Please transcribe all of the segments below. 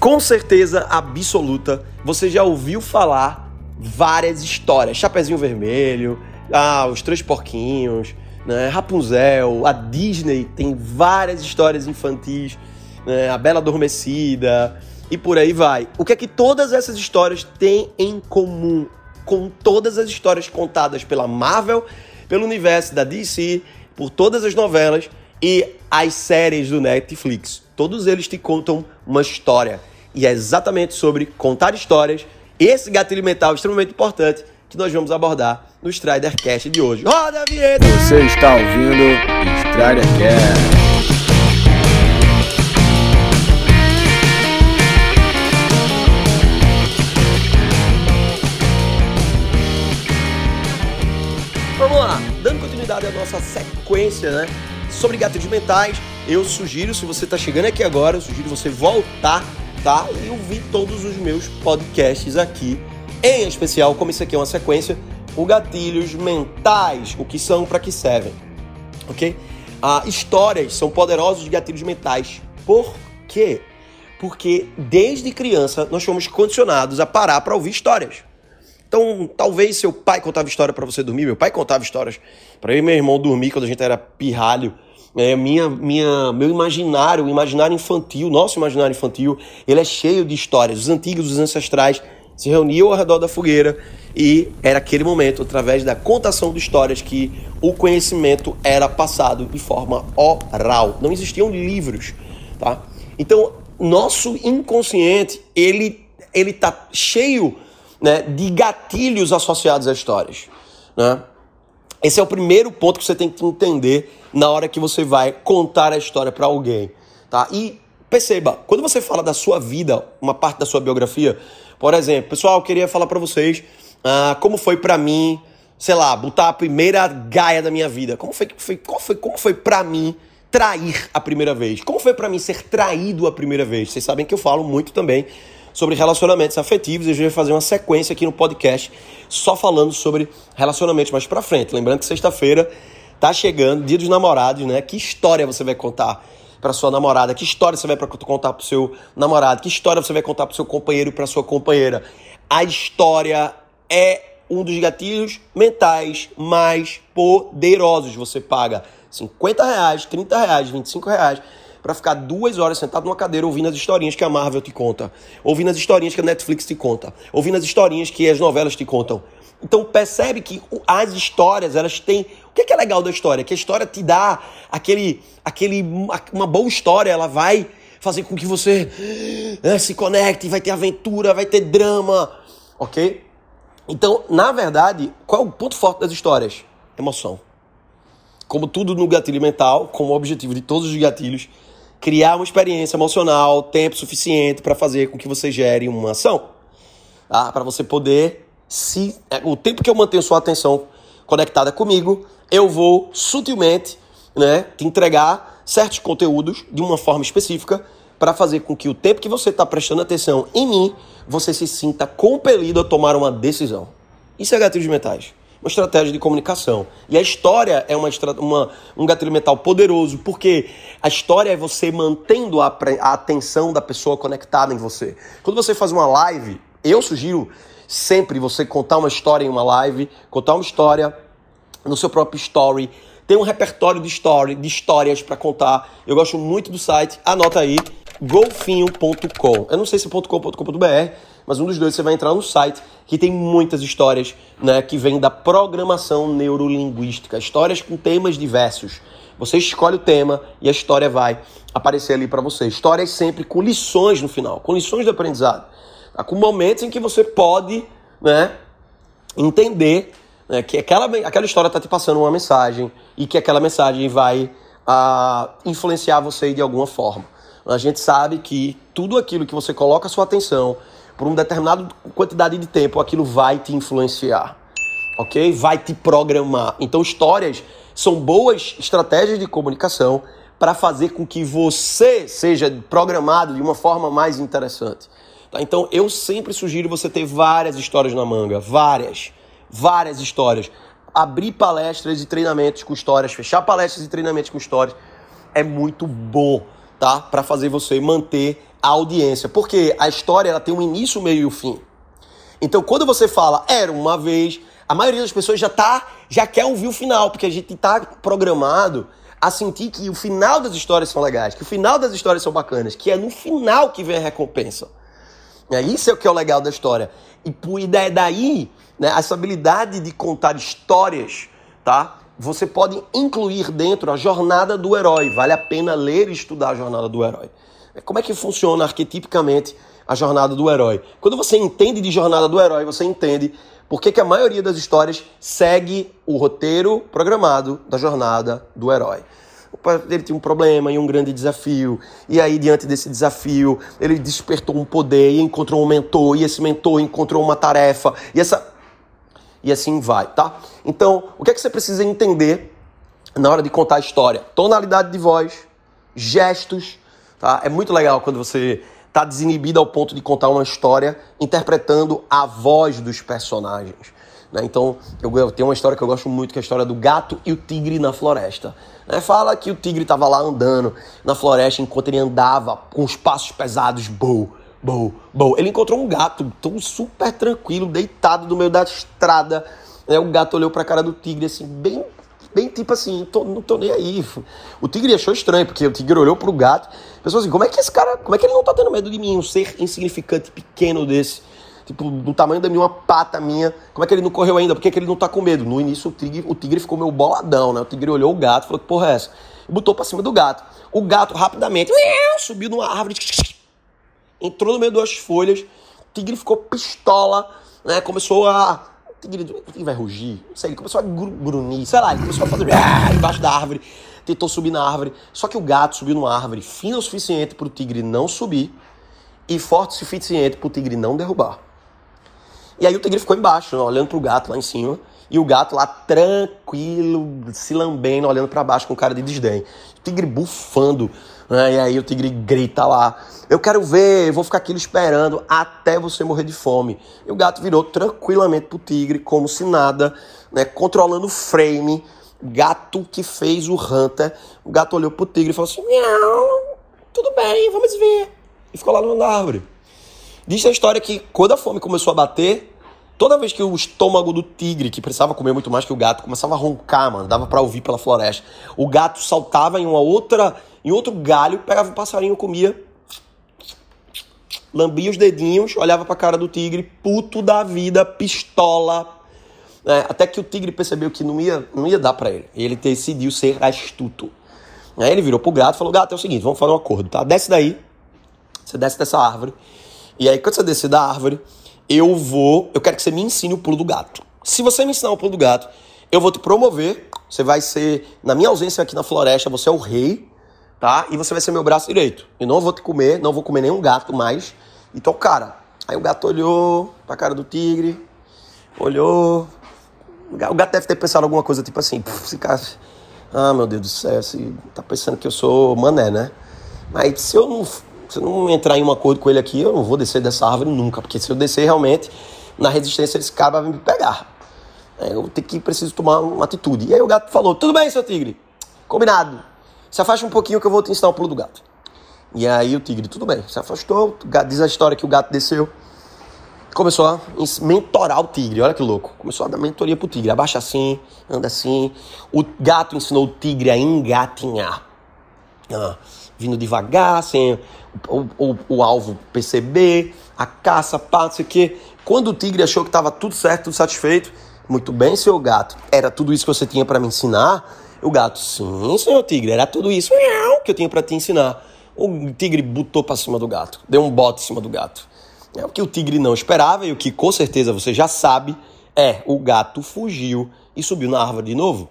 Com certeza absoluta, você já ouviu falar várias histórias. Chapezinho Vermelho, ah, os Três Porquinhos, né? Rapunzel, a Disney tem várias histórias infantis, né? a Bela Adormecida e por aí vai. O que é que todas essas histórias têm em comum com todas as histórias contadas pela Marvel, pelo universo da DC, por todas as novelas e as séries do Netflix? Todos eles te contam uma história e é exatamente sobre contar histórias, esse gatilho mental extremamente importante que nós vamos abordar no Strider Cast de hoje. Roda a vinheta! Você está ouvindo Strider Cast. Vamos lá, dando continuidade à nossa sequência, né? Sobre gatilhos mentais, eu sugiro, se você está chegando aqui agora, eu sugiro você voltar tá? E ouvir todos os meus podcasts aqui, em especial, como isso aqui é uma sequência, o gatilhos mentais, o que são, para que servem, ok? Ah, histórias são poderosos gatilhos mentais. Por quê? Porque desde criança nós fomos condicionados a parar para ouvir histórias. Então, talvez seu pai contava história para você dormir, meu pai contava histórias para eu e meu irmão dormir quando a gente era pirralho. É, minha, minha, meu imaginário, o imaginário infantil, nosso imaginário infantil, ele é cheio de histórias. Os antigos, os ancestrais se reuniam ao redor da fogueira e era aquele momento, através da contação de histórias, que o conhecimento era passado de forma oral. Não existiam livros, tá? Então, nosso inconsciente, ele ele tá cheio né, de gatilhos associados a histórias, né? Esse é o primeiro ponto que você tem que entender na hora que você vai contar a história para alguém, tá? E perceba, quando você fala da sua vida, uma parte da sua biografia, por exemplo, pessoal, eu queria falar para vocês ah, como foi para mim, sei lá, botar a primeira gaia da minha vida. Como foi, foi, foi, como foi para mim trair a primeira vez? Como foi para mim ser traído a primeira vez? Vocês sabem que eu falo muito também sobre relacionamentos afetivos. Eu já vai fazer uma sequência aqui no podcast só falando sobre relacionamentos mais para frente. Lembrando que sexta-feira tá chegando, dia dos namorados, né? Que história você vai contar para sua namorada? Que história você vai contar pro seu namorado? Que história você vai contar pro seu companheiro e para sua companheira? A história é um dos gatilhos mentais mais poderosos. Você paga 50 reais, 30 reais, 25 reais para ficar duas horas sentado numa cadeira ouvindo as historinhas que a Marvel te conta, ouvindo as historinhas que a Netflix te conta, ouvindo as historinhas que as novelas te contam. Então percebe que as histórias, elas têm. O que é, que é legal da história? Que a história te dá aquele. aquele uma boa história, ela vai fazer com que você né, se conecte, vai ter aventura, vai ter drama, ok? Então, na verdade, qual é o ponto forte das histórias? Emoção. Como tudo no gatilho mental, como objetivo de todos os gatilhos, criar uma experiência emocional, tempo suficiente para fazer com que você gere uma ação. Tá? Para você poder se é, o tempo que eu mantenho sua atenção conectada comigo, eu vou sutilmente, né, te entregar certos conteúdos de uma forma específica para fazer com que o tempo que você está prestando atenção em mim, você se sinta compelido a tomar uma decisão. Isso é gatilhos mentais uma estratégia de comunicação. E a história é uma, uma, um gatilho mental poderoso, porque a história é você mantendo a, a atenção da pessoa conectada em você. Quando você faz uma live, eu sugiro sempre você contar uma história em uma live, contar uma história no seu próprio story, tem um repertório de, story, de histórias para contar. Eu gosto muito do site, anota aí, golfinho.com. Eu não sei se é .com.com.br, mas um dos dois você vai entrar no site que tem muitas histórias né, que vêm da programação neurolinguística, histórias com temas diversos. Você escolhe o tema e a história vai aparecer ali para você. Histórias sempre com lições no final, com lições de aprendizado. Tá? Com momentos em que você pode né, entender né, que aquela, aquela história está te passando uma mensagem e que aquela mensagem vai uh, influenciar você de alguma forma. A gente sabe que tudo aquilo que você coloca a sua atenção por uma determinada quantidade de tempo, aquilo vai te influenciar, ok? Vai te programar. Então, histórias são boas estratégias de comunicação para fazer com que você seja programado de uma forma mais interessante. Tá? Então, eu sempre sugiro você ter várias histórias na manga, várias, várias histórias. Abrir palestras e treinamentos com histórias, fechar palestras e treinamentos com histórias é muito bom, tá? Para fazer você manter a audiência, porque a história ela tem um início, meio e um fim. Então, quando você fala era uma vez, a maioria das pessoas já tá, já quer ouvir o final, porque a gente está programado a sentir que o final das histórias são legais, que o final das histórias são bacanas, que é no final que vem a recompensa. É isso é o que é o legal da história. E, e daí, né, essa habilidade de contar histórias, tá? Você pode incluir dentro a jornada do herói. Vale a pena ler e estudar a jornada do herói. Como é que funciona arquetipicamente a jornada do herói? Quando você entende de jornada do herói, você entende por que, que a maioria das histórias segue o roteiro programado da jornada do herói. Ele tinha um problema e um grande desafio, e aí, diante desse desafio, ele despertou um poder e encontrou um mentor, e esse mentor encontrou uma tarefa, e essa. E assim vai, tá? Então, o que é que você precisa entender na hora de contar a história? Tonalidade de voz, gestos, Tá? É muito legal quando você está desinibido ao ponto de contar uma história interpretando a voz dos personagens. Né? Então, eu, eu, tenho uma história que eu gosto muito, que é a história do gato e o tigre na floresta. Né? Fala que o tigre estava lá andando na floresta enquanto ele andava com os passos pesados, bou, bou, bou. Ele encontrou um gato tão super tranquilo, deitado no meio da estrada. Né? O gato olhou para a cara do tigre assim, bem bem tipo assim, tô, não tô nem aí. O tigre achou estranho, porque o tigre olhou pro gato, pensou assim, como é que esse cara, como é que ele não tá tendo medo de mim, um ser insignificante, pequeno desse, tipo, do tamanho da minha, uma pata minha, como é que ele não correu ainda, por que, que ele não tá com medo? No início o tigre, o tigre ficou meio boladão, né, o tigre olhou o gato, falou, que porra é essa? E botou pra cima do gato. O gato rapidamente, subiu numa árvore, entrou no meio das folhas, o tigre ficou pistola, né, começou a tigre, o tigre vai rugir, não sei, ele começou a grunir, sei lá, ele começou a fazer embaixo da árvore, tentou subir na árvore, só que o gato subiu numa árvore fina o suficiente para o tigre não subir e forte o suficiente para o tigre não derrubar. E aí o tigre ficou embaixo, né, olhando para o gato lá em cima, e o gato lá tranquilo, se lambendo, olhando para baixo com cara de desdém. O tigre bufando, né? E aí o tigre grita lá: Eu quero ver, eu vou ficar aqui esperando até você morrer de fome. E o gato virou tranquilamente pro tigre, como se nada, né? Controlando o frame. Gato que fez o Hunter. O gato olhou pro tigre e falou assim: Miau, tudo bem, vamos ver. E ficou lá na árvore. Diz a história que quando a fome começou a bater, toda vez que o estômago do tigre, que precisava comer muito mais que o gato, começava a roncar, mano, dava para ouvir pela floresta, o gato saltava em uma outra em outro galho, pegava um passarinho, comia, lambia os dedinhos, olhava pra cara do tigre, puto da vida, pistola. É, até que o tigre percebeu que não ia, não ia dar para ele. E ele decidiu ser astuto. Aí ele virou pro gato e falou: Gato, é o seguinte, vamos fazer um acordo, tá? Desce daí. Você desce dessa árvore. E aí, quando você descer da árvore, eu vou. Eu quero que você me ensine o pulo do gato. Se você me ensinar o pulo do gato, eu vou te promover. Você vai ser, na minha ausência aqui na floresta, você é o rei tá? E você vai ser meu braço direito. Eu não vou te comer, não vou comer nenhum gato mais. Então, cara, aí o gato olhou pra cara do tigre, olhou. O gato deve ter pensado alguma coisa tipo assim, esse cara. Ah, meu Deus do céu, assim, tá pensando que eu sou mané, né? Mas se eu não, se eu não entrar em um acordo com ele aqui, eu não vou descer dessa árvore nunca, porque se eu descer realmente, na resistência esse cara vai me pegar. Eu tenho que preciso tomar uma atitude. E aí o gato falou: Tudo bem, seu tigre, combinado. Se afasta um pouquinho que eu vou te ensinar o pulo do gato. E aí o tigre, tudo bem, se afastou, diz a história que o gato desceu, começou a mentorar o tigre, olha que louco. Começou a dar mentoria pro tigre, abaixa assim, anda assim. O gato ensinou o tigre a engatinhar. Ah, vindo devagar, sem o, o, o, alvo perceber, a caça, pá, não sei o quê. Quando o tigre achou que estava tudo certo, tudo satisfeito, muito bem, seu gato, era tudo isso que você tinha para me ensinar? O gato, sim, senhor tigre, era tudo isso que eu tinha para te ensinar. O tigre botou para cima do gato, deu um bote em cima do gato. É o que o tigre não esperava e o que com certeza você já sabe é o gato fugiu e subiu na árvore de novo.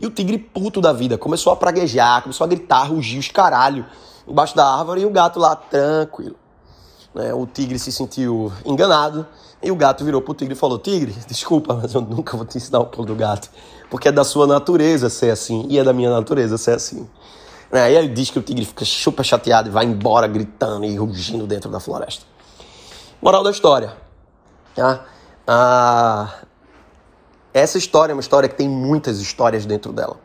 E o tigre puto da vida começou a praguejar, começou a gritar, rugir os caralho embaixo da árvore e o gato lá tranquilo. Né? O tigre se sentiu enganado e o gato virou pro tigre e falou: Tigre, desculpa, mas eu nunca vou te ensinar o pulo do gato porque é da sua natureza ser assim, e é da minha natureza ser assim. Aí ele diz que o tigre fica super chateado e vai embora gritando e rugindo dentro da floresta. Moral da história. Tá? Ah, essa história é uma história que tem muitas histórias dentro dela.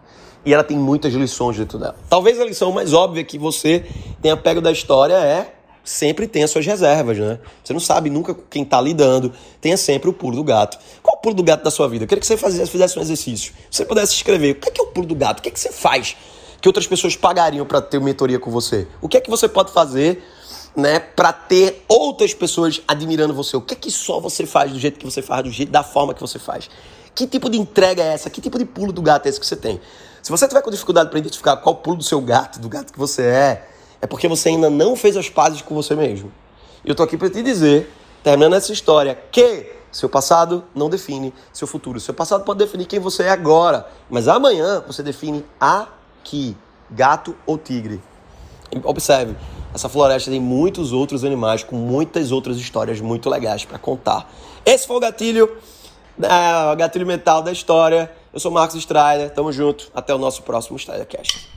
E ela tem muitas lições dentro dela. Talvez a lição mais óbvia que você tenha pego da história é sempre tenha suas reservas, né? Você não sabe nunca quem tá lidando. Tenha sempre o pulo do gato. Qual é o pulo do gato da sua vida? Eu queria que você fizesse, um exercício. Se você pudesse escrever, o que é, que é o pulo do gato? O que é que você faz que outras pessoas pagariam para ter mentoria com você? O que é que você pode fazer, né, para ter outras pessoas admirando você? O que é que só você faz do jeito que você faz, do jeito da forma que você faz? Que tipo de entrega é essa? Que tipo de pulo do gato é esse que você tem? Se você tiver com dificuldade para identificar qual o pulo do seu gato, do gato que você é, é porque você ainda não fez as pazes com você mesmo. E eu tô aqui para te dizer, terminando essa história, que seu passado não define seu futuro. Seu passado pode definir quem você é agora, mas amanhã você define aqui, gato ou tigre. Observe, essa floresta tem muitos outros animais com muitas outras histórias muito legais para contar. Esse foi o gatilho, é, o gatilho mental da história. Eu sou Marcos Strider, tamo junto, até o nosso próximo Stridercast.